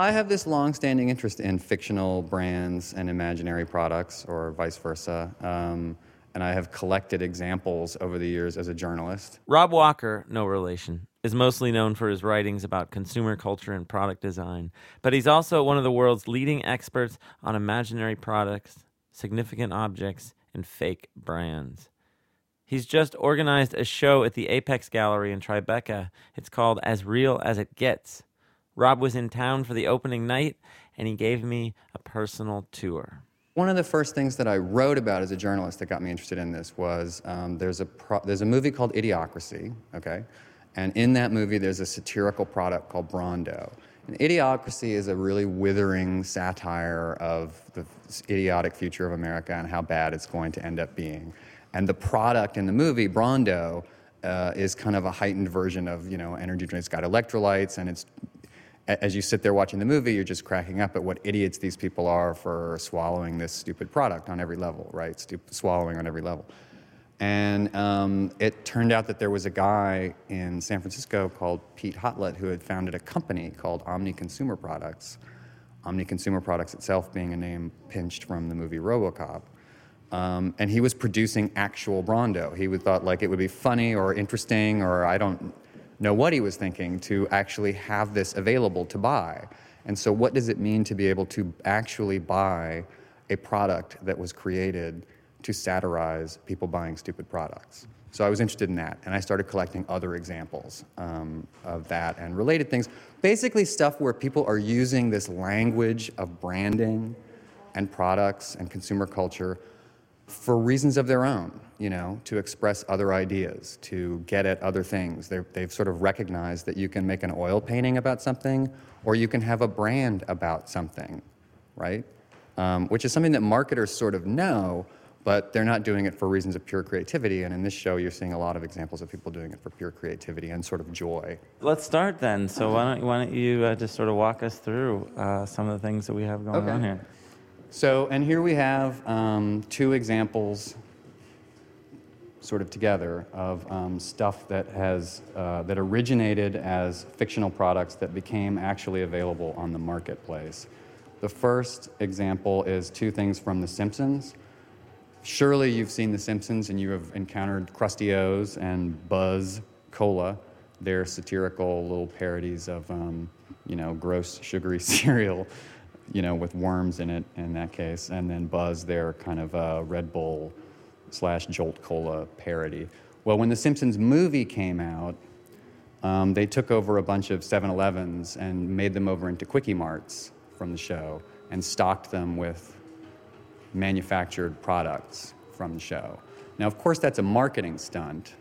I have this long-standing interest in fictional brands and imaginary products, or vice versa. Um, and I have collected examples over the years as a journalist. Rob Walker, no relation, is mostly known for his writings about consumer culture and product design, but he's also one of the world's leading experts on imaginary products, significant objects, and fake brands. He's just organized a show at the Apex Gallery in Tribeca. It's called As Real as It Gets. Rob was in town for the opening night, and he gave me a personal tour. One of the first things that I wrote about as a journalist that got me interested in this was um, there's, a pro- there's a movie called Idiocracy, okay? And in that movie, there's a satirical product called Brawndo. And Idiocracy is a really withering satire of the idiotic future of America and how bad it's going to end up being. And the product in the movie, Brawndo, uh, is kind of a heightened version of, you know, energy drinks. It's got electrolytes and it's as you sit there watching the movie, you're just cracking up at what idiots these people are for swallowing this stupid product on every level, right? Stup- swallowing on every level. And um, it turned out that there was a guy in San Francisco called Pete Hotlett who had founded a company called Omni Consumer Products. Omni Consumer Products itself being a name pinched from the movie Robocop. Um, and he was producing actual Brawndo. He would thought like it would be funny or interesting or I don't know what he was thinking to actually have this available to buy. And so, what does it mean to be able to actually buy a product that was created to satirize people buying stupid products? So, I was interested in that, and I started collecting other examples um, of that and related things. Basically, stuff where people are using this language of branding and products and consumer culture for reasons of their own, you know, to express other ideas, to get at other things. they have sort of recognized that you can make an oil painting about something, or you can have a brand about something, right? Um, which is something that marketers sort of know, but they're not doing it for reasons of pure creativity. And in this show, you're seeing a lot of examples of people doing it for pure creativity and sort of joy. Let's start then. So why don't, why don't you uh, just sort of walk us through uh, some of the things that we have going okay. on here? So, and here we have um, two examples sort of together of um, stuff that has uh, that originated as fictional products that became actually available on the marketplace. The first example is two things from The Simpsons. Surely you've seen The Simpsons and you have encountered Krusty O's and Buzz Cola. They're satirical little parodies of, um, you know, gross sugary cereal you know, with worms in it in that case, and then Buzz, their kind of a Red Bull slash Jolt Cola parody. Well, when the Simpsons movie came out, um, they took over a bunch of 7 Elevens and made them over into Kwik-E-Marts from the show and stocked them with manufactured products from the show. Now, of course, that's a marketing stunt,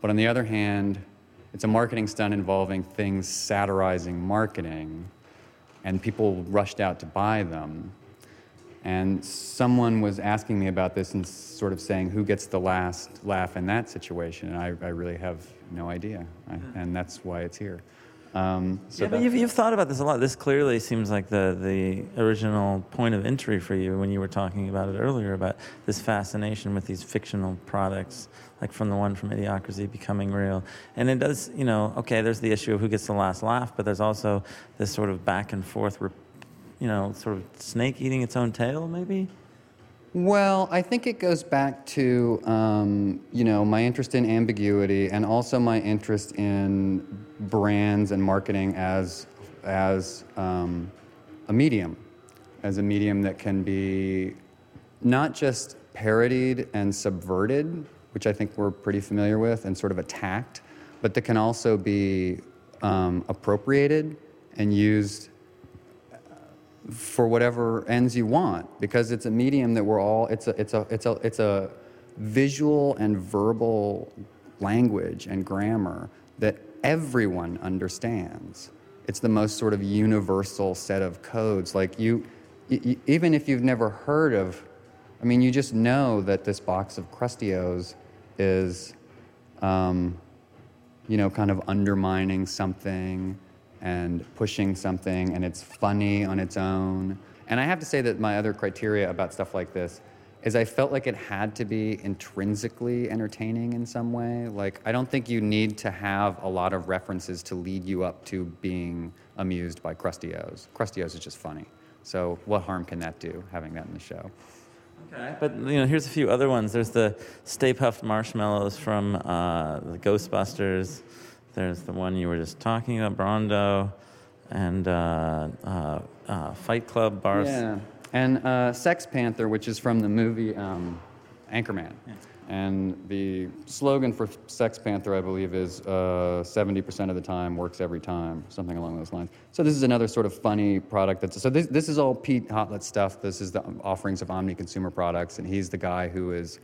but on the other hand, it's a marketing stunt involving things satirizing marketing and people rushed out to buy them. And someone was asking me about this and sort of saying, who gets the last laugh in that situation? And I, I really have no idea. I, hmm. and that's why it's here. Um, so yeah, but you've, you've thought about this a lot. This clearly seems like the, the original point of entry for you when you were talking about it earlier about this fascination with these fictional products, like from the one from Idiocracy becoming real. And it does, you know, okay, there's the issue of who gets the last laugh, but there's also this sort of back and forth, you know, sort of snake eating its own tail, maybe? Well, I think it goes back to um, you know my interest in ambiguity and also my interest in brands and marketing as as um, a medium, as a medium that can be not just parodied and subverted, which I think we're pretty familiar with, and sort of attacked, but that can also be um, appropriated and used for whatever ends you want because it's a medium that we're all it's a it's a it's a it's a visual and verbal language and grammar that everyone understands. It's the most sort of universal set of codes. Like you, you even if you've never heard of i mean you just know that this box of Krusty O's is um, you know kind of undermining something and pushing something and it's funny on its own. And I have to say that my other criteria about stuff like this is I felt like it had to be intrinsically entertaining in some way. Like, I don't think you need to have a lot of references to lead you up to being amused by Krusty O's. Krusty O's is just funny. So, what harm can that do, having that in the show? Okay. But you know, here's a few other ones. There's the Stay Puft Marshmallows from uh, the Ghostbusters. There's the one you were just talking about, Brawndo, and uh, uh, uh, Fight Club bars. Yeah. And uh, Sex Panther, which is from the movie um, Anchorman. Yeah. And the slogan for Sex Panther, I believe, is uh, 70% of the time works every time, something along those lines. So this is another sort of funny product. That's, so this, this is all Pete Hotlet stuff. This is the offerings of Omni Consumer Products, and he's the guy who is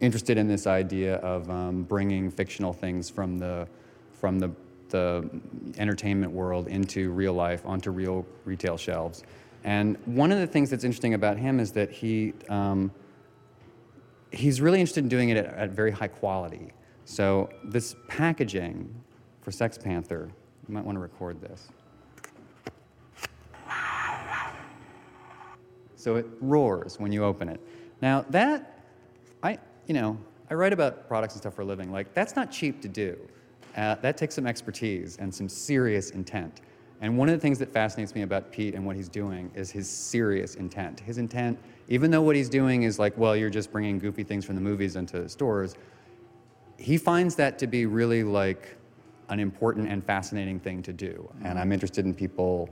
interested in this idea of um, bringing fictional things from the, from the, the entertainment world into real life, onto real retail shelves. And one of the things that's interesting about him is that he, um, he's really interested in doing it at, at, very high quality. So this packaging for Sex Panther, you might want to record this. So it roars when you open it. Now that, I, you know, I write about products and stuff for a living. Like that's not cheap to do. Uh, that takes some expertise and some serious intent. And one of the things that fascinates me about Pete and what he's doing is his serious intent. His intent, even though what he's doing is like, well, you're just bringing goofy things from the movies into stores, he finds that to be really like an important and fascinating thing to do. And I'm interested in people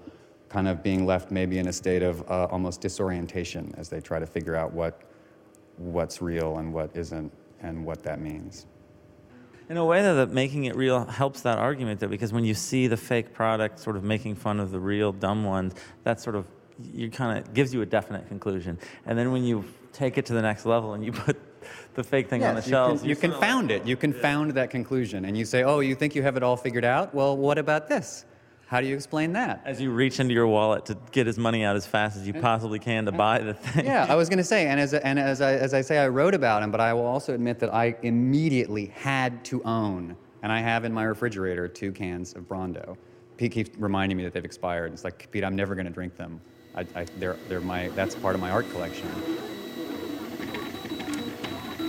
kind of being left maybe in a state of uh, almost disorientation as they try to figure out what, what's real and what isn't and what that means in a way though that making it real helps that argument though because when you see the fake product sort of making fun of the real dumb ones that sort of you kind of gives you a definite conclusion. And then when you take it to the next level and you put the fake thing yes, on the shelves you, can, you confound it. You confound yeah. that conclusion. And you say oh you think you have it all figured out? Well what about this how do you explain that? As you reach into your wallet to get his money out as fast as you possibly can to buy the thing. Yeah, I was going to say, and, as, and as, I, as I say, I wrote about him, but I will also admit that I immediately had to own, and I have in my refrigerator, two cans of Brawndo. Pete keeps reminding me that they've expired. It's like, Pete, I'm never going to drink them. I, I, they're, they're my, that's part of my art collection.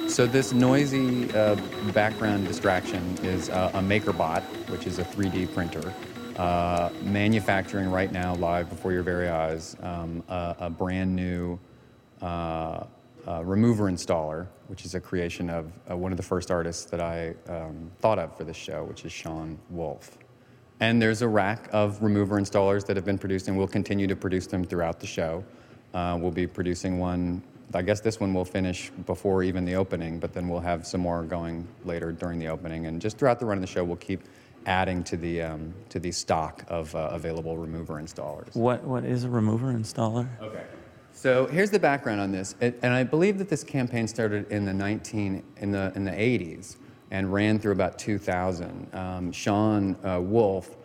So this noisy uh, background distraction is uh, a MakerBot, which is a 3D printer uh, manufacturing right now, live before your very eyes, um, a, a, brand new uh, uh, remover installer, which is a creation of uh, one of the first artists that I um, thought of for this show, which is Sean Wolf. And there's a rack of remover installers that have been produced, and we'll continue to produce them throughout the show. Uh, we'll be producing one. I guess this one will finish before even the opening, but then we'll have some more going later during the opening. And just throughout the run of the show, we'll keep adding to the um, to the stock of uh, available remover installers. What what is a remover installer? Okay. So here's the background on this, it, and I believe that this campaign started in the 19 in the in the 80s and ran through about 2000. Um, Sean uh, Wolf,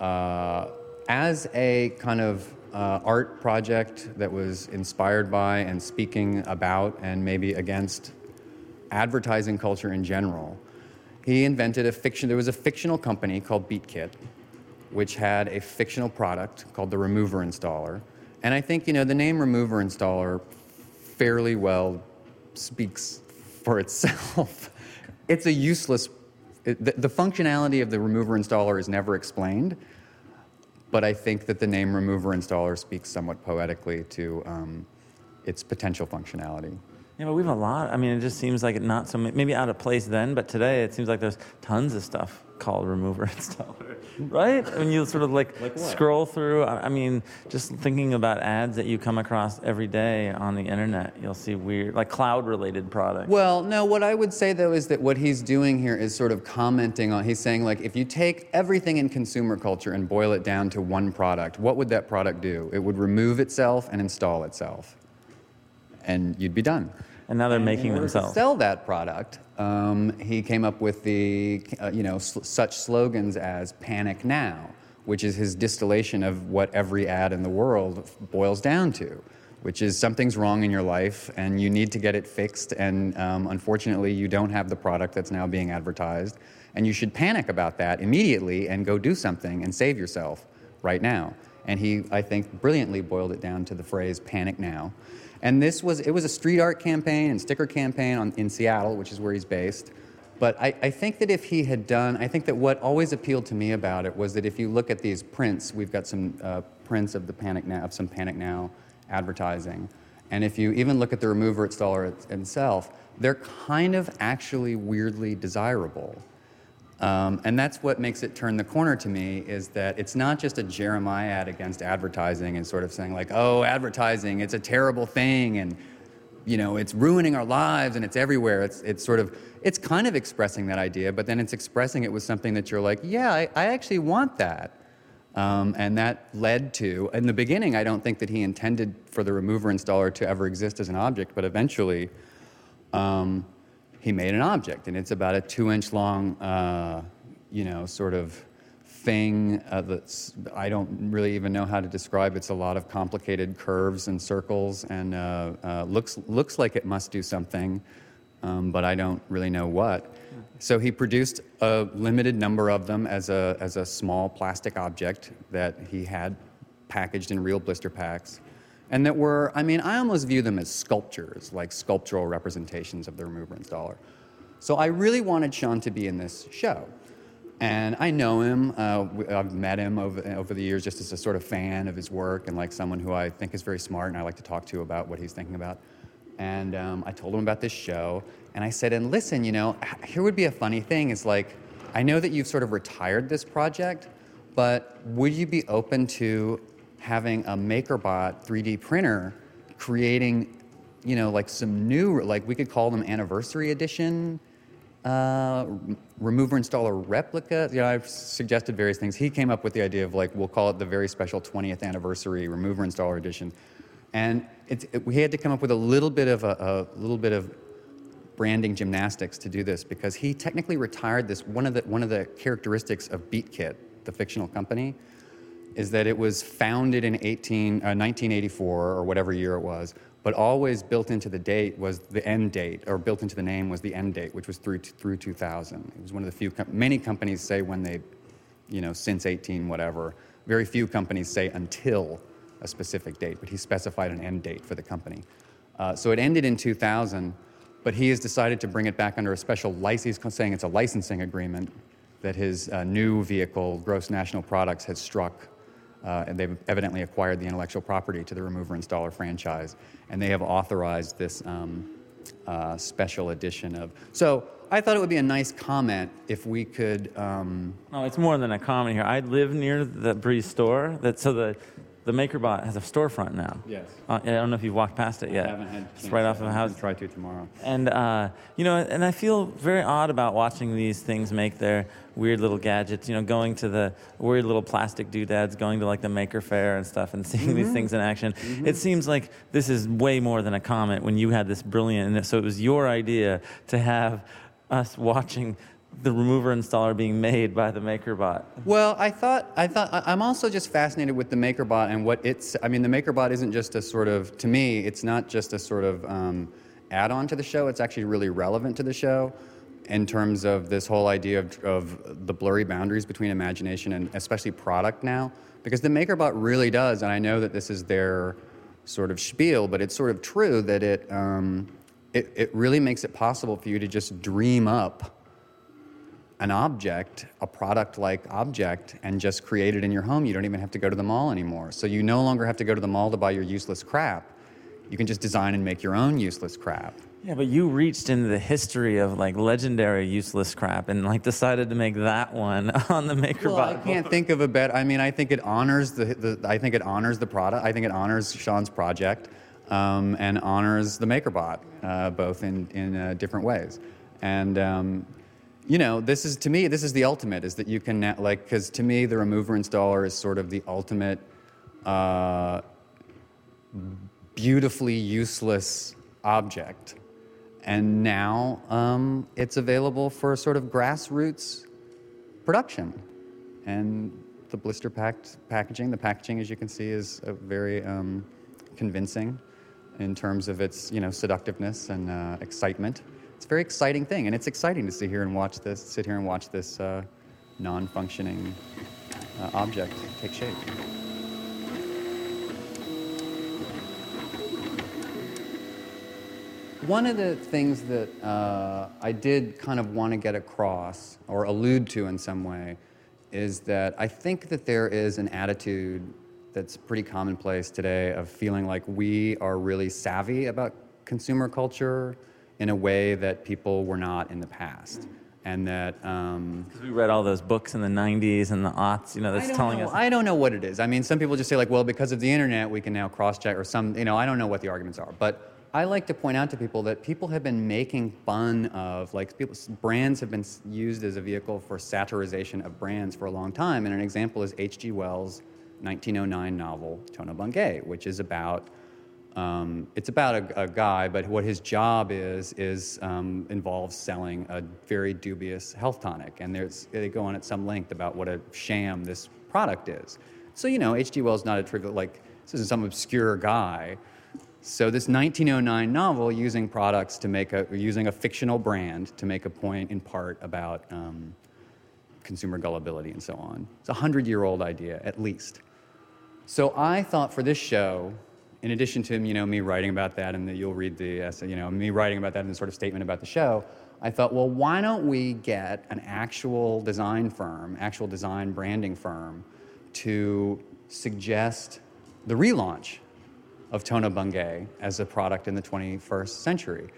uh, as a kind of uh, art project that was inspired by and speaking about and maybe against advertising culture in general he invented a fiction. There was a fictional company called BeatKit, which had a fictional product called the Remover Installer. And I think you know the name Remover Installer fairly well speaks for itself. it's a useless. It, the, the functionality of the Remover Installer is never explained, but I think that the name Remover Installer speaks somewhat poetically to um, its potential functionality. Yeah, but we have a lot. I mean, it just seems like it not so maybe out of place then, but today it seems like there's tons of stuff called remover installer, right? When you sort of like, like scroll through. I mean, just thinking about ads that you come across every day on the internet, you'll see weird, like cloud-related products. Well, no. What I would say though is that what he's doing here is sort of commenting on. He's saying like, if you take everything in consumer culture and boil it down to one product, what would that product do? It would remove itself and install itself and you'd be done. And now they're and making themselves. To sell that product, um, he came up with the, uh, you know, sl- such slogans as "Panic Now," which is his distillation of what every ad in the world boils down to, which is something's wrong in your life and you need to get it fixed, and um, unfortunately, you don't have the product that's now being advertised, and you should panic about that immediately and go do something and save yourself right now. And he, I think, brilliantly boiled it down to the phrase "panic now." And this was it was a street art campaign and sticker campaign on, in Seattle, which is where he's based. But I, I, think that if he had done, I think that what always appealed to me about it was that if you look at these prints, we've got some uh, prints of the Panic Now, of some Panic Now advertising, and if you even look at the remover installer itself, they're kind of actually weirdly desirable. Um, and that's what makes it turn the corner to me is that it's not just a Jeremiad against advertising and sort of saying like, oh, advertising, it's a terrible thing and you know, it's ruining our lives and it's everywhere. It's, it's sort of, it's kind of expressing that idea, but then it's expressing it with something that you're like, yeah, I, I actually want that. Um, and that led to, in the beginning, I don't think that he intended for the remover installer to ever exist as an object, but eventually um, he made an object. And it's about a two inch long, uh, you know, sort of thing uh, that's I don't really even know how to describe. It's a lot of complicated curves and circles, and uh, uh, looks looks like it must do something, um, but I don't really know what. So he produced a limited number of them as a as a small plastic object that he had packaged in real blister packs. And that were, I mean, I almost view them as sculptures, like sculptural representations of the remover installer. So I really wanted Sean to be in this show. And I know him. Uh, I've met him over, over the years just as a sort of fan of his work and like someone who I think is very smart and I like to talk to about what he's thinking about. And um, I told him about this show. And I said, and listen, you know, here would be a funny thing is like, I know that you've sort of retired this project, but would you be open to having a MakerBot 3D printer creating, you know, like some new, like we could call them anniversary edition uh, remover installer replica. You know, I've suggested various things. He came up with the idea of like we'll call it the very special 20th anniversary remover installer edition, and it, we had to come up with a little bit of a, a, little bit of branding gymnastics to do this because he technically retired this. One of the one of the characteristics of BeatKit, the fictional company, is that it was founded in 18, uh, 1984 or whatever year it was but always built into the date was the end date, or built into the name was the end date, which was through through 2000. It was one of the few. Com- many companies say when they, you know, since 18 whatever. Very few companies say until a specific date, but he specified an end date for the company. Uh, so it ended in 2000, but he has decided to bring it back under a special license, saying it's a licensing agreement that his uh, new vehicle, Gross National Products, has struck uh, and they've evidently acquired the intellectual property to the remover installer franchise, and they have authorized this um, uh, special edition of. So I thought it would be a nice comment if we could. Um, oh, it's more than a comment here. I live near the Breeze store, that so the the MakerBot has a storefront now. Yes. Uh, I don't know if you've walked past it yet. I haven't had. It's right off of the house. Try to tomorrow. And uh, you know, and I feel very odd about watching these things make their weird little gadgets. You know, going to the weird little plastic doodads, going to like the Maker Faire and stuff, and seeing mm-hmm. these things in action. Mm-hmm. It seems like this is way more than a comment. When you had this brilliant, and so it was your idea to have us watching the remover installer being made by the MakerBot? Well, I thought I thought I'm also just fascinated with the MakerBot and what it's. I mean, the MakerBot isn't just a sort of to me. It's not just a sort of um, add-on to the show. It's actually really relevant to the show in terms of this whole idea of, of the blurry boundaries between imagination and especially product now. Because the MakerBot really does, and I know that this is their sort of spiel, but it's sort of true that it, um, it, it really makes it possible for you to just dream up an object, a product like object, and just create it in your home. You don't even have to go to the mall anymore. So you no longer have to go to the mall to buy your useless crap. You can just design and make your own useless crap. Yeah, but you reached into the history of like legendary useless crap and like decided to make that one on the MakerBot. Well, I can't think of a better. I mean, I think it honors the, the I think it honors the product. I think it honors Sean's project um, and honors the MakerBot, uh, both in in uh, different ways. And um, you know, this is to me, this is the ultimate. Is that you can like because to me, the remover installer is sort of the ultimate, uh, beautifully useless object, and now um, it's available for sort of grassroots production, and the blister packed packaging. The packaging, as you can see, is very um, convincing in terms of its you know seductiveness and uh, excitement it's a very exciting thing, and it's exciting to sit here and watch this, sit here and watch this uh, non-functioning uh, object take shape. One of the things that uh, I did kind of want to get across or allude to in some way is that I think that there is an attitude that's pretty commonplace today of feeling like we are really savvy about consumer culture in a way that people were not in the past. And that um, because we read all those books in the 90s and the aughts, you know, that's telling know, us. I don't know what it is. I mean, some people just say like, well, because of the internet, we can now cross-check or some, you know, I don't know what the arguments are. But I like to point out to people that people have been making fun of, like, people, brands have been used as a vehicle for satirization of brands for a long time. And an example is H.G. Wells' 1909 novel Tono Bungay, which is about um, it's about a, a guy, but what his job is is um, involves selling a very dubious health tonic, and they go on at some length about what a sham this product is. So you know, H.G. Wells not a trivial like this isn't some obscure guy. So this 1909 novel using products to make a using a fictional brand to make a point in part about um, consumer gullibility and so on. It's a hundred year old idea at least. So I thought for this show, in addition to you know me writing about that, and that you'll read the essay, you know me writing about that in the sort of statement about the show, I thought, well, why don't we get an actual design firm, actual design branding firm, to suggest the relaunch of Tono Bungay as a product in the 21st century.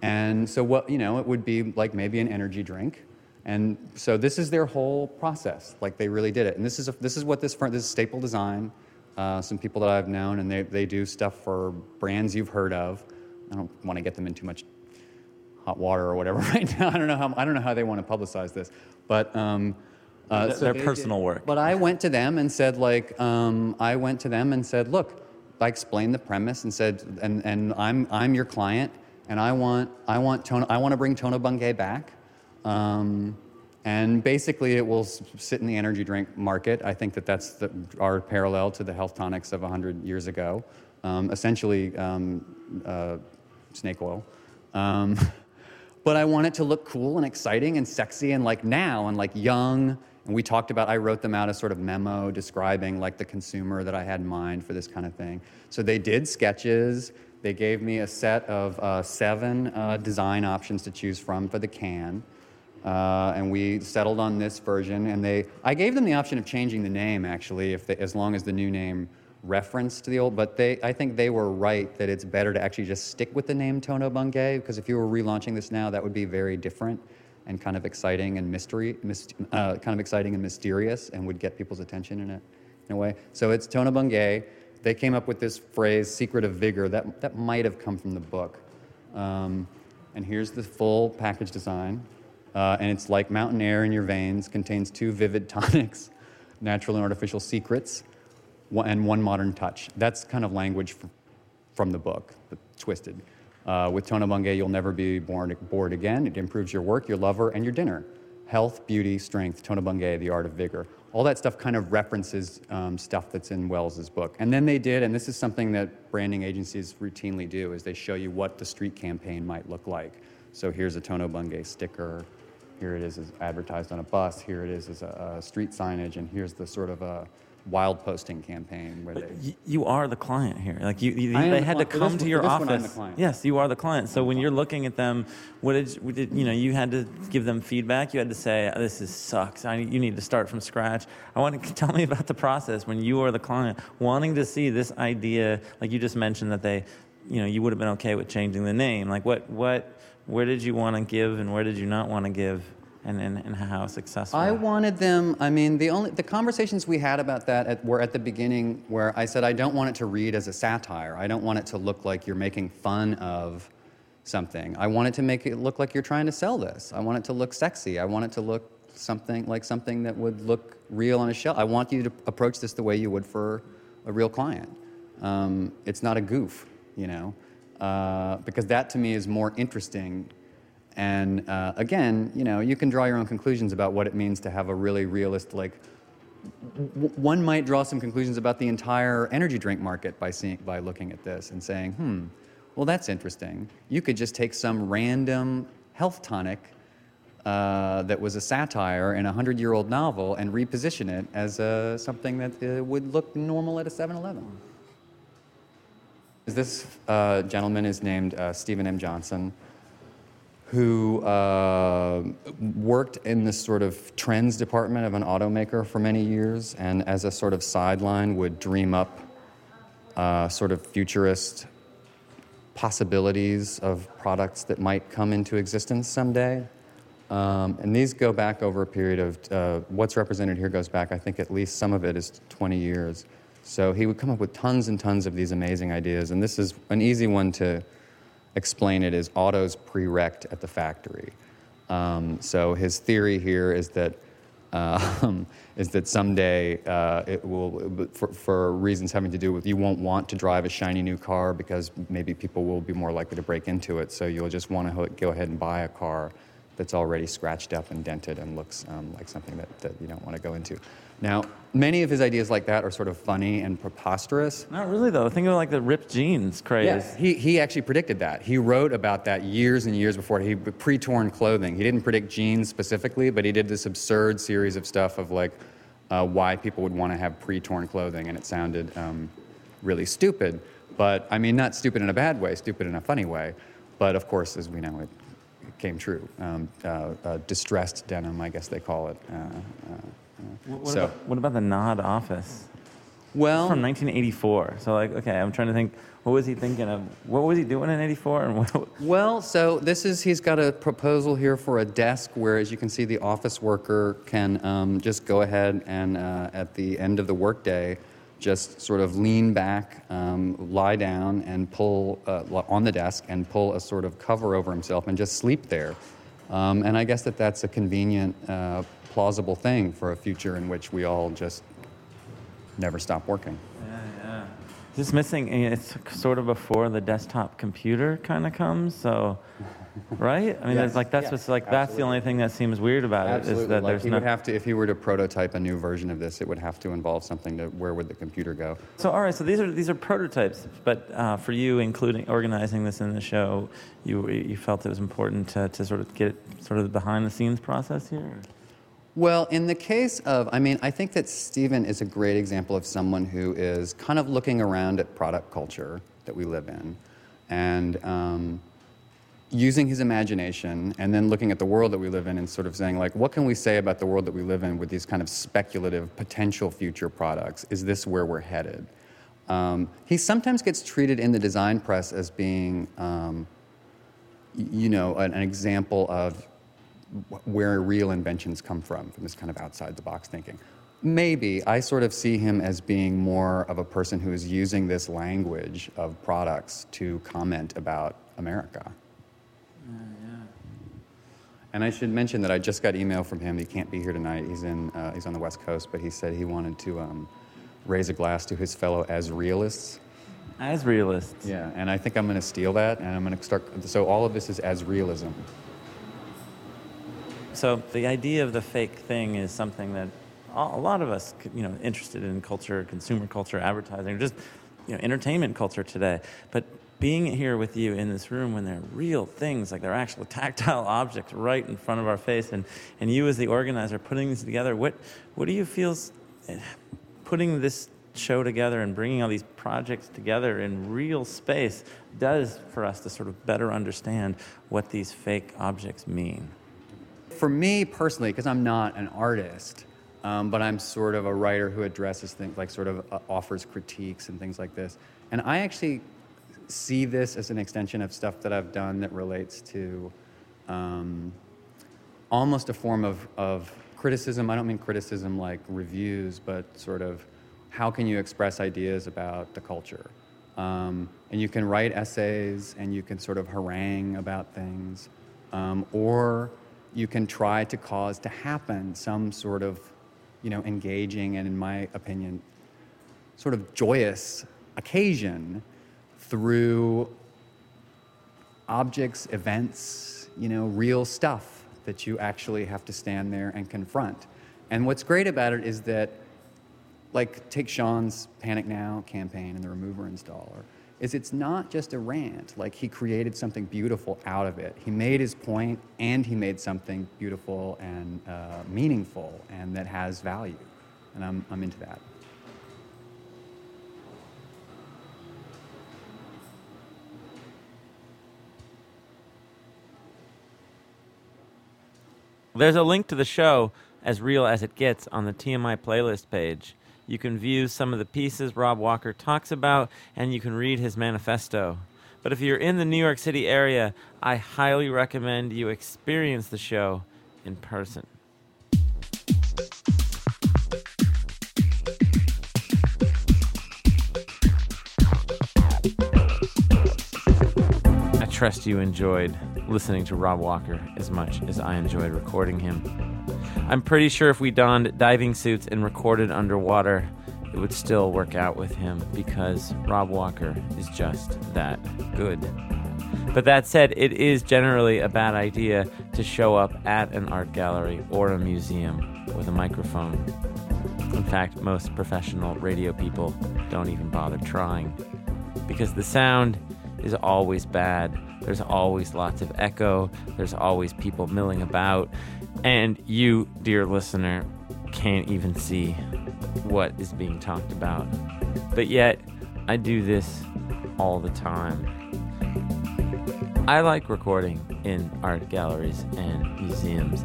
And so what, you know, it would be like maybe an energy drink. And so this is their whole process. Like they really did it. And this is, a, this is what this firm, this is Staple Design, uh, some people that I've known, and they, they do stuff for brands you've heard of. I don't want to get them in too much hot water or whatever right now. I don't know how, I don't know how they want to publicize this. But, um, uh, Th- so their personal did- work. But I went to them and said, like, um, I went to them and said, look, I explained the premise and said, and, and I'm, I'm your client, and I want, I want, Tono, I want to bring Tono Bungay back. Um, and basically, it will sit in the energy drink market. I think that that's the, our parallel to the health tonics of 100 years ago. Um, essentially, um, uh, snake oil. Um, but I want it to look cool and exciting and sexy and like now and like young. And we talked about, I wrote them out a sort of memo describing like the consumer that I had in mind for this kind of thing. So they did sketches. They gave me a set of uh, seven uh, design options to choose from for the can. Uh, and we settled on this version. And they, I gave them the option of changing the name actually, if they, as long as the new name referenced the old. But they, I think they were right that it's better to actually just stick with the name Tono Bungay because if you were relaunching this now, that would be very different and kind of exciting and mystery, myst- uh, kind of exciting and mysterious, and would get people's attention in a, in a way. So it's Tono Bungay. They came up with this phrase, "secret of vigor." That that might have come from the book. Um, and here's the full package design. Uh, and it's like mountain air in your veins, contains two vivid tonics, natural and artificial secrets, and one modern touch. That's kind of language from the book, twisted. Uh, with Tono Bungay, you'll never be bored, bored again. It improves your work, your lover, and your dinner. Health, beauty, strength, Tono Bungay, the art of vigor. All that stuff kind of references um, stuff that's in Wells's book. And then they did, and this is something that branding agencies routinely do, is they show you what the street campaign might look like. So here's a Tono Bungay sticker. Here it is as advertised on a bus. Here it is as a, a street signage, and here's the sort of a wild posting campaign where they. You are the client here. Like you, you they the had to come this to your I'm office. client. Yes, you are the client. So when you're looking at them, what did, what did you know? You had to give them feedback. You had to say, "This is sucks. I, you need to start from scratch." I want to tell me about the process when you are the client, wanting to see this idea. Like you just mentioned that they, you know, you would have been okay with changing the name. Like what, what, where did you want to give, and where did you not want to give, and and, and how successful? I wanted them. I mean, the only the conversations we had about that at, were at the beginning, where I said I don't want it to read as a satire. I don't want it to look like you're making fun of something. I want it to make it look like you're trying to sell this. I want it to look sexy. I want it to look something like something that would look real on a shelf. I want you to approach this the way you would for a real client. Um, it's not a goof, you know, uh, because that to me is more interesting and uh, again, you know, you can draw your own conclusions about what it means to have a really realist, like, w- one might draw some conclusions about the entire energy drink market by seeing, by looking at this and saying, hmm, well, that's interesting. You could just take some random health tonic uh, that was a satire in a hundred-year-old novel and reposition it as uh, something that uh, would look normal at a 7-Eleven. This uh, gentleman is named uh, Stephen M. Johnson, who uh, worked in the sort of trends department of an automaker for many years, and as a sort of sideline would dream up uh, sort of futurist possibilities of products that might come into existence someday. Um, and these go back over a period of uh, what's represented here goes back, I think at least some of it is 20 years. So he would come up with tons and tons of these amazing ideas. And this is an easy one to explain it is autos pre-wrecked at the factory. Um, so his theory here is that um, is that someday uh, it will, for, for, reasons having to do with you won't want to drive a shiny new car because maybe people will be more likely to break into it. So you'll just want to go ahead and buy a car that's already scratched up and dented and looks um, like something that, that you don't want to go into. Now, many of his ideas like that are sort of funny and preposterous. Not really, though. Think of like the ripped jeans craze. Yeah, he, he actually predicted that. He wrote about that years and years before. He pre-torn clothing. He didn't predict jeans specifically, but he did this absurd series of stuff of like uh, why people would want to have pre-torn clothing, and it sounded um, really stupid. But I mean, not stupid in a bad way, stupid in a funny way. But of course, as we know, it came true. Um, uh, uh, distressed denim, I guess they call it. What, so, about, what about the Nod office? Well, from 1984. So like, okay, I'm trying to think. What was he thinking of? What was he doing in '84? And what, well, so this is he's got a proposal here for a desk where, as you can see, the office worker can um, just go ahead and uh, at the end of the workday just sort of lean back, um, lie down, and pull uh, on the desk and pull a sort of cover over himself and just sleep there. Um, and I guess that that's a convenient, uh, plausible thing for a future in which we all just never stop working. Yeah, yeah. Just missing, it's sort of before the desktop computer kind of comes, so right? I mean, yes. like that's yes. what's like. Absolutely. That's the only thing that seems weird about Absolutely. it is that like there's he no. would have to if he were to prototype a new version of this, it would have to involve something to where would the computer go. So all right, so these are these are prototypes, but uh, for you, including organizing this in the show, you you felt it was important to to sort of get sort of the behind the scenes process here. Well, in the case of, I mean, I think that Stephen is a great example of someone who is kind of looking around at product culture that we live in, and. Um, using his imagination and then looking at the world that we live in and sort of saying like what can we say about the world that we live in with these kind of speculative potential future products is this where we're headed um, he sometimes gets treated in the design press as being um, you know an, an, example of where real inventions come from from this kind of outside the box thinking maybe i sort of see him as being more of a person who is using this language of products to comment about america and I should mention that I just got email from him. He can't be here tonight. He's in uh, he's on the West Coast, but he said he wanted to um, raise a glass to his fellow as realists. As realists. Yeah, and I think I'm going to steal that, and I'm going to start. So all of this is as realism. So the idea of the fake thing is something that a lot of us, you know, interested in culture, consumer culture, advertising, just you know, entertainment culture today. But being here with you in this room when they're real things, like they're actual tactile objects right in front of our face, and, and you as the organizer putting these together, what, what do you feel eh, putting this show together and bringing all these projects together in real space does for us to sort of better understand what these fake objects mean? For me personally, because I'm not an artist, um, but I'm sort of a writer who addresses things like sort of uh, offers critiques and things like this. And I actually see this as an extension of stuff that I've done that relates to um, almost a form of, of criticism. I don't mean criticism like reviews, but sort of how can you express ideas about the culture? Um, and you can write essays and you can sort of harangue about things, um, or you can try to cause to happen some sort of, you know, engaging and, in my opinion, sort of joyous occasion through objects, events, you know, real stuff that you actually have to stand there and confront. And what's great about it is that, like, take Sean's Panic Now campaign and the remover installer, is it's not just a rant. Like he created something beautiful out of it. He made his point and he made something beautiful and uh, meaningful and that has value. And I'm, I'm into that. There's a link to the show, As Real as It Gets, on the TMI playlist page. You can view some of the pieces Rob Walker talks about, and you can read his manifesto. But if you're in the New York City area, I highly recommend you experience the show in person. I trust you enjoyed listening to Rob Walker as much as I enjoyed recording him. I'm pretty sure if we donned diving suits and recorded underwater, it would still work out with him because Rob Walker is just that good. But that said, it is generally a bad idea to show up at an art gallery or a museum with a microphone. In fact, most professional radio people don't even bother trying because the sound is always bad. There's always lots of echo, there's always people milling about, and you, dear listener, can't even see what is being talked about. But yet, I do this all the time. I like recording in art galleries and museums,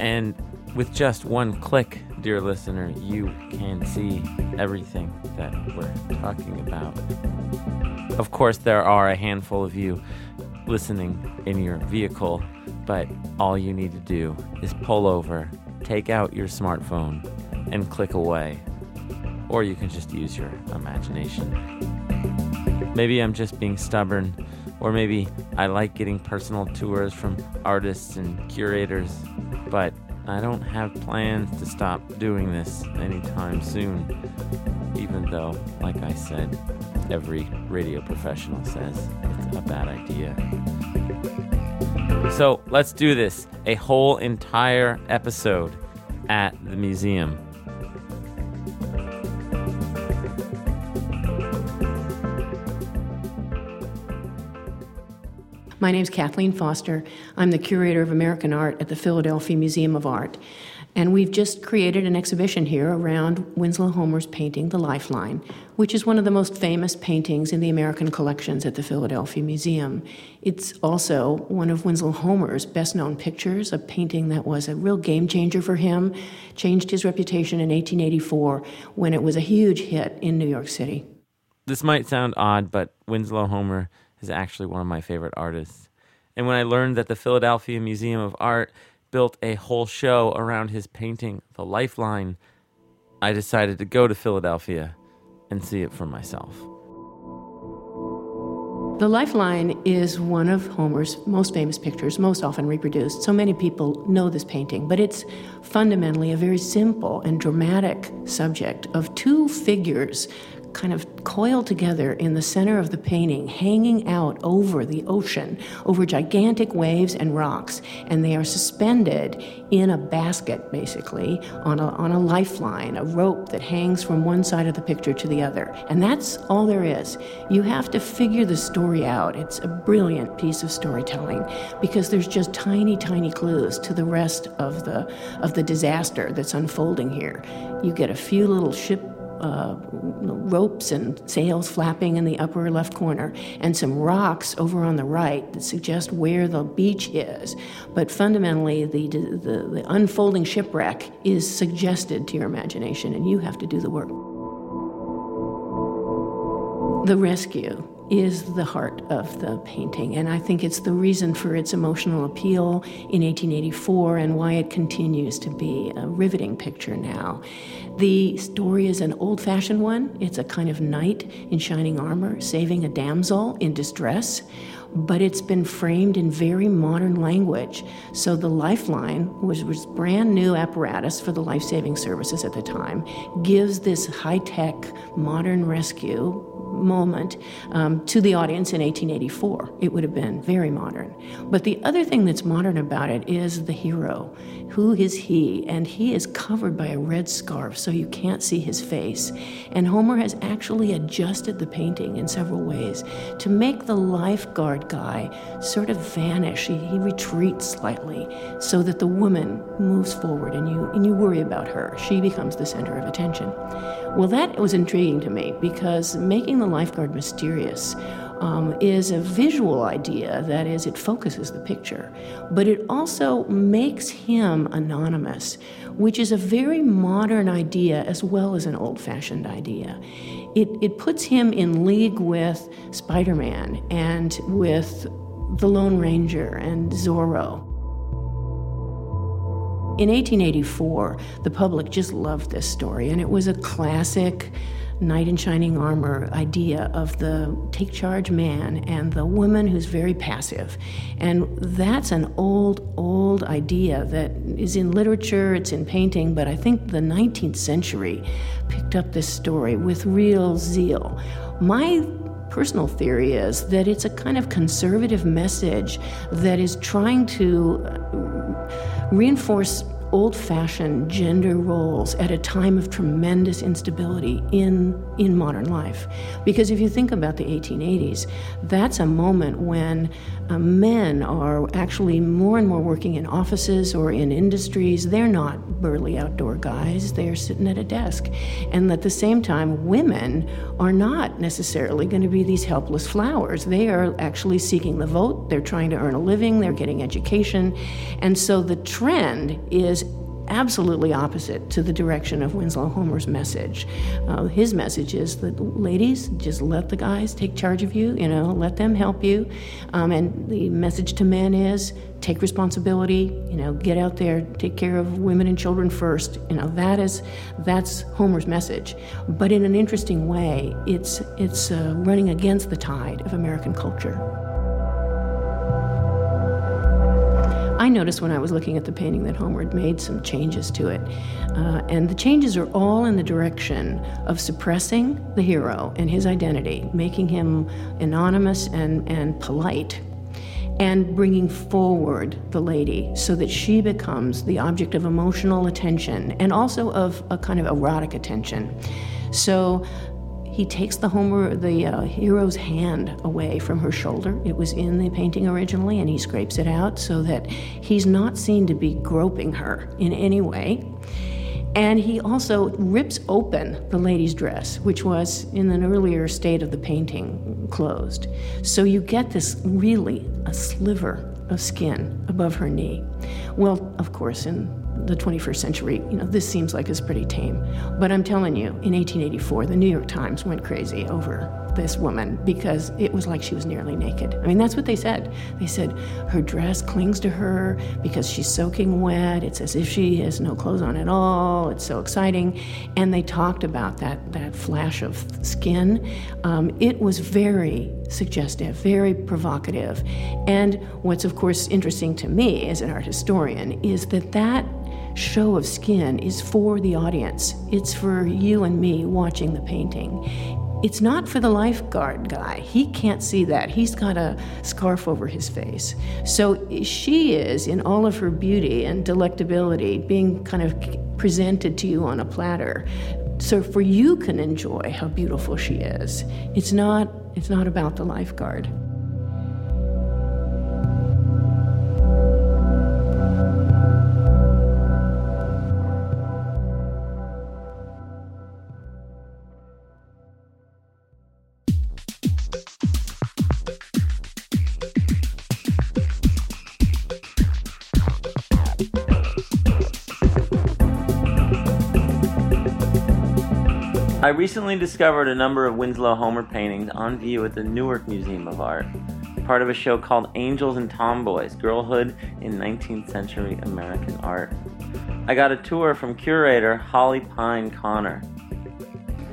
and with just one click, dear listener, you can see everything that we're talking about. Of course, there are a handful of you listening in your vehicle, but all you need to do is pull over, take out your smartphone, and click away. Or you can just use your imagination. Maybe I'm just being stubborn, or maybe I like getting personal tours from artists and curators, but I don't have plans to stop doing this anytime soon, even though, like I said, every radio professional says it's a bad idea. So let's do this a whole entire episode at the museum. My name is Kathleen Foster. I'm the curator of American art at the Philadelphia Museum of Art. And we've just created an exhibition here around Winslow Homer's painting, The Lifeline, which is one of the most famous paintings in the American collections at the Philadelphia Museum. It's also one of Winslow Homer's best known pictures, a painting that was a real game changer for him, changed his reputation in 1884 when it was a huge hit in New York City. This might sound odd, but Winslow Homer is actually one of my favorite artists. And when I learned that the Philadelphia Museum of Art built a whole show around his painting, The Lifeline, I decided to go to Philadelphia and see it for myself. The Lifeline is one of Homer's most famous pictures, most often reproduced. So many people know this painting, but it's fundamentally a very simple and dramatic subject of two figures kind of coiled together in the center of the painting, hanging out over the ocean, over gigantic waves and rocks. And they are suspended in a basket, basically, on a, on a lifeline, a rope that hangs from one side of the picture to the other. And that's all there is. You have to figure the story out. It's a brilliant piece of storytelling because there's just tiny, tiny clues to the rest of the, of the disaster that's unfolding here. You get a few little ship uh, ropes and sails flapping in the upper left corner, and some rocks over on the right that suggest where the beach is. But fundamentally, the, the, the unfolding shipwreck is suggested to your imagination, and you have to do the work. The rescue is the heart of the painting, and I think it's the reason for its emotional appeal in 1884 and why it continues to be a riveting picture now. The story is an old fashioned one. It's a kind of knight in shining armor saving a damsel in distress, but it's been framed in very modern language. So the Lifeline, which was brand new apparatus for the life saving services at the time, gives this high tech modern rescue moment um, to the audience in 1884. It would have been very modern. But the other thing that's modern about it is the hero. Who is he? And he is covered by a red scarf, so you can't see his face. And Homer has actually adjusted the painting in several ways to make the lifeguard guy sort of vanish. He, he retreats slightly so that the woman moves forward and you, and you worry about her. She becomes the center of attention. Well, that was intriguing to me because making the lifeguard mysterious um, is a visual idea, that is, it focuses the picture, but it also makes him anonymous, which is a very modern idea as well as an old fashioned idea. It, it puts him in league with Spider Man and with the Lone Ranger and Zorro. In 1884, the public just loved this story, and it was a classic knight in shining armor idea of the take charge man and the woman who's very passive. And that's an old, old idea that is in literature, it's in painting, but I think the 19th century picked up this story with real zeal. My personal theory is that it's a kind of conservative message that is trying to uh, reinforce old fashioned gender roles at a time of tremendous instability in, in modern life. Because if you think about the 1880s, that's a moment when uh, men are actually more and more working in offices or in industries. They're not burly outdoor guys, they're sitting at a desk. And at the same time, women are not necessarily going to be these helpless flowers. They are actually seeking the vote, they're trying to earn a living, they're getting education. And so the trend is absolutely opposite to the direction of Winslow Homer's message. Uh, his message is that ladies, just let the guys take charge of you, you know, let them help you. Um, and the message to men is take responsibility, you know, get out there, take care of women and children first. You know, that is that's Homer's message. But in an interesting way, it's it's uh, running against the tide of American culture. I noticed when I was looking at the painting that Homer had made some changes to it. Uh, and the changes are all in the direction of suppressing the hero and his identity, making him anonymous and, and polite, and bringing forward the lady so that she becomes the object of emotional attention and also of a kind of erotic attention. So he takes the Homer, the uh, hero's hand away from her shoulder. It was in the painting originally, and he scrapes it out so that he's not seen to be groping her in any way. And he also rips open the lady's dress, which was in an earlier state of the painting closed. So you get this really a sliver of skin above her knee. Well, of course, in the 21st century, you know, this seems like it's pretty tame. But I'm telling you, in 1884, the New York Times went crazy over this woman because it was like she was nearly naked. I mean, that's what they said. They said her dress clings to her because she's soaking wet. It's as if she has no clothes on at all. It's so exciting. And they talked about that, that flash of skin. Um, it was very suggestive, very provocative. And what's, of course, interesting to me as an art historian is that that show of skin is for the audience. It's for you and me watching the painting. It's not for the lifeguard guy. He can't see that. He's got a scarf over his face. So she is, in all of her beauty and delectability, being kind of presented to you on a platter. So for you can enjoy how beautiful she is. It's not it's not about the lifeguard. Recently discovered a number of Winslow Homer paintings on view at the Newark Museum of Art, part of a show called Angels and Tomboys Girlhood in 19th Century American Art. I got a tour from curator Holly Pyne Connor.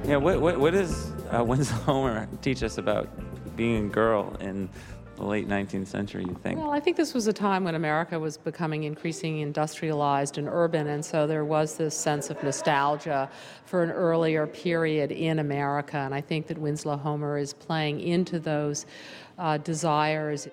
Yeah, what, what, what does uh, Winslow Homer teach us about being a girl in the late 19th century, you think? Well, I think this was a time when America was becoming increasingly industrialized and urban, and so there was this sense of nostalgia for an earlier period in America, and I think that Winslow Homer is playing into those uh, desires.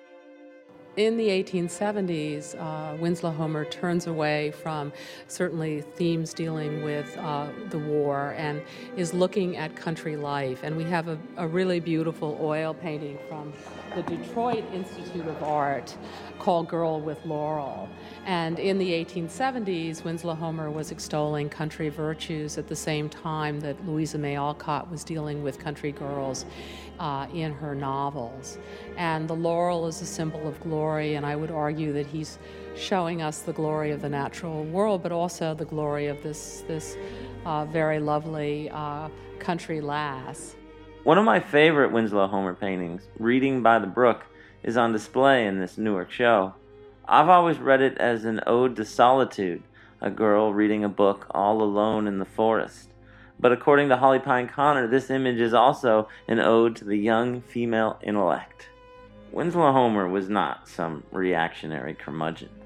in the 1870s, uh, Winslow Homer turns away from certainly themes dealing with uh, the war and is looking at country life. And we have a, a really beautiful oil painting from the Detroit Institute of Art called Girl with Laurel. And in the 1870s, Winslow Homer was extolling country virtues at the same time that Louisa May Alcott was dealing with country girls uh, in her novels. And the laurel is a symbol of glory, and I would argue that he's showing us the glory of the natural world, but also the glory of this, this uh, very lovely uh, country lass. One of my favorite Winslow Homer paintings, Reading by the Brook, is on display in this Newark show. I've always read it as an ode to solitude, a girl reading a book all alone in the forest. But according to Holly Pyne Connor, this image is also an ode to the young female intellect. Winslow Homer was not some reactionary curmudgeon.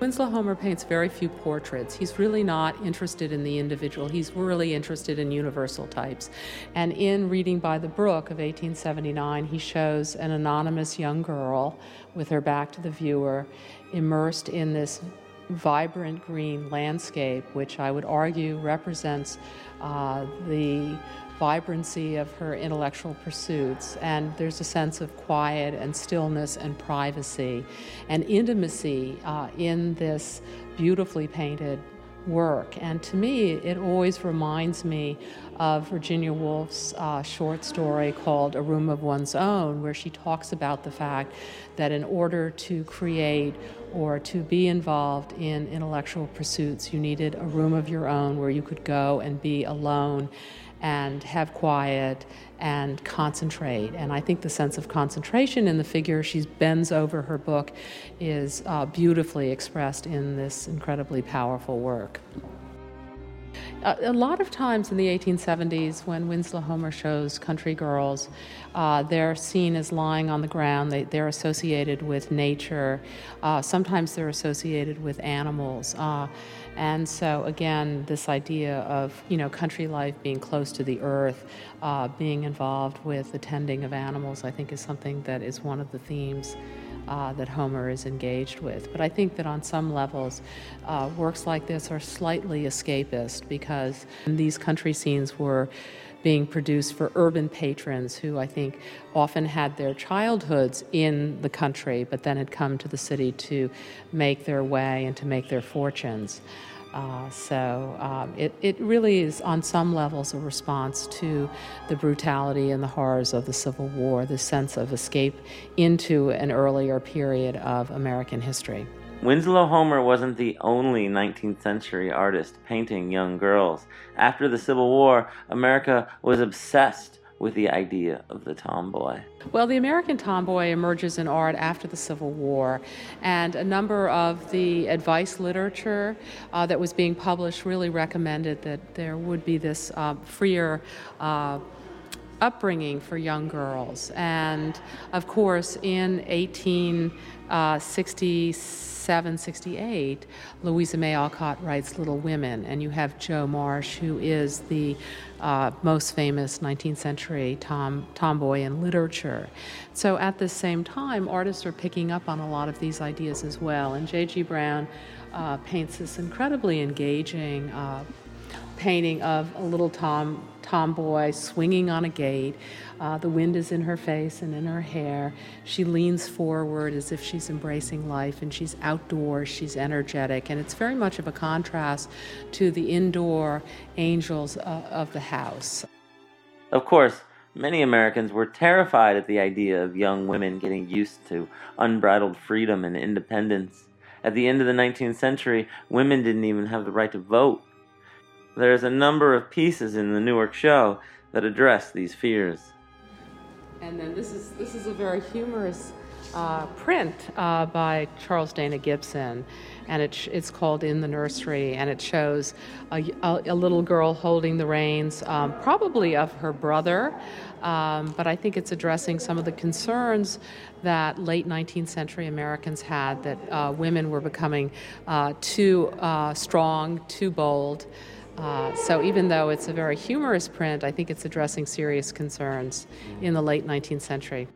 Winslow Homer paints very few portraits. He's really not interested in the individual. He's really interested in universal types. And in Reading by the Brook of 1879, he shows an anonymous young girl with her back to the viewer, immersed in this vibrant green landscape, which I would argue represents uh, the vibrancy of her intellectual pursuits. And there's a sense of quiet and stillness and privacy and intimacy uh, in this beautifully painted work. And to me, it always reminds me of Virginia Woolf's uh, short story called A Room of One's Own, where she talks about the fact that in order to create or to be involved in intellectual pursuits, you needed a room of your own where you could go and be alone and have quiet and concentrate. And I think the sense of concentration in the figure she bends over her book is uh, beautifully expressed in this incredibly powerful work. A, lot of times in the 1870s, when Winslow Homer shows country girls, uh, they're seen as lying on the ground. They, they're associated with nature. Uh, sometimes they're associated with animals. Uh, and so, again, this idea of you know country life being close to the earth, uh, being involved with the tending of animals, I think is something that is one of the themes uh, that Homer is engaged with. But I think that on some levels, uh, works like this are slightly escapist because these country scenes were being produced for urban patrons who I think often had their childhoods in the country, but then had come to the city to make their way and to make their fortunes. Uh, so um, it, it really is, on some levels, a response to the brutality and the horrors of the Civil War, the sense of escape into an earlier period of American history. Winslow Homer wasn't the only 19th century artist painting young girls. After the Civil War, America was obsessed with the idea of the tomboy. Well, the American tomboy emerges in art after the Civil War, and a number of the advice literature uh, that was being published really recommended that there would be this uh, freer. Uh, upbringing for young girls. And of course, in 1866, 768, Louisa May Alcott writes Little Women, and you have Jo March, who is the uh, most famous 19th century tom, tomboy in literature. So at the same time, artists are picking up on a lot of these ideas as well. And J.G. Brown uh, paints this incredibly engaging uh, painting of a little tom tomboy swinging on a gate. Uh, the wind is in her face and in her hair. She leans forward as if she's embracing life, and she's outdoors, she's energetic, and it's very much of a contrast to the indoor angels uh, of the house. Of course, many Americans were terrified at the idea of young women getting used to unbridled freedom and independence. At the end of the 19th century, women didn't even have the right to vote. There's a number of pieces in the Newark show that address these fears. And then this is this is a very humorous uh, print uh, by Charles Dana Gibson, and it, it's called In the Nursery, and it shows a, a, a little girl holding the reins, um, probably of her brother, um, but I think it's addressing some of the concerns that late 19th century Americans had that uh, women were becoming uh, too uh, strong, too bold. Uh, so even though it's a very humorous print, I think it's addressing serious concerns in the late 19th century.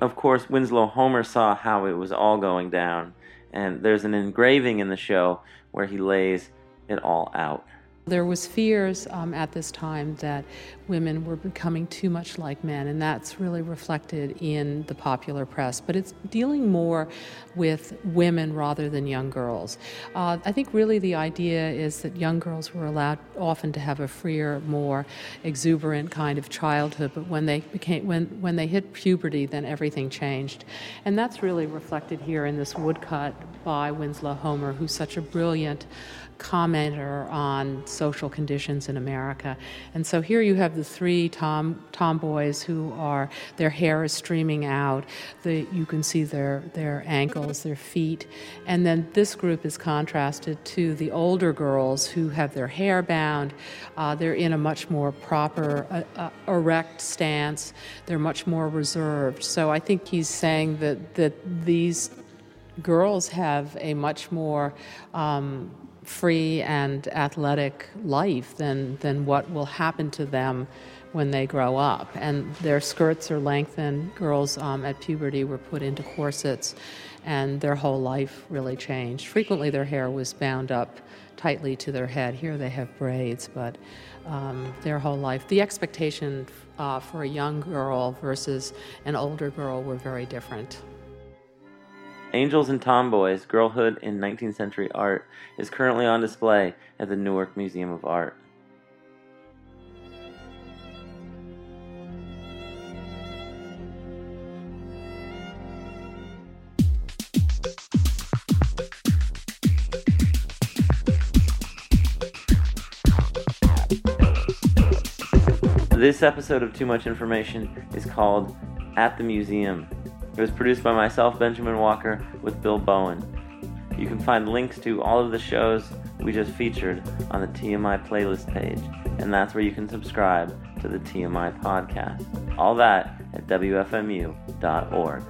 Of course, Winslow Homer saw how it was all going down, and there's an engraving in the show where he lays it all out. There was fears um, at this time that women were becoming too much like men, and that's really reflected in the popular press. But it's dealing more with women rather than young girls. Uh, I think really the idea is that young girls were allowed often to have a freer, more exuberant kind of childhood, but when they became when when they hit puberty, then everything changed, and that's really reflected here in this woodcut by Winslow Homer, who's such a brilliant commenter on social conditions in America. And so here you have the three tom tomboys who are their hair is streaming out. The, you can see their their ankles, their feet, and then this group is contrasted to the older girls who have their hair bound. Uh, they're in a much more proper, uh, uh, erect stance. They're much more reserved. So I think he's saying that that these girls have a much more um, free and athletic life than, than what will happen to them when they grow up. And their skirts are lengthened. Girls um, at puberty were put into corsets, and their whole life really changed. Frequently, their hair was bound up tightly to their head. Here they have braids, but um, their whole life, the expectation uh, for a young girl versus an older girl were very different. Angels and Tomboys Girlhood in 19th Century Art is currently on display at the Newark Museum of Art. This episode of Too Much Information is called At the Museum. It was produced by myself, Benjamin Walker, with Bill Bowen. You can find links to all of the shows we just featured on the TMI playlist page, and that's where you can subscribe to the TMI podcast. All that at WFMU.org.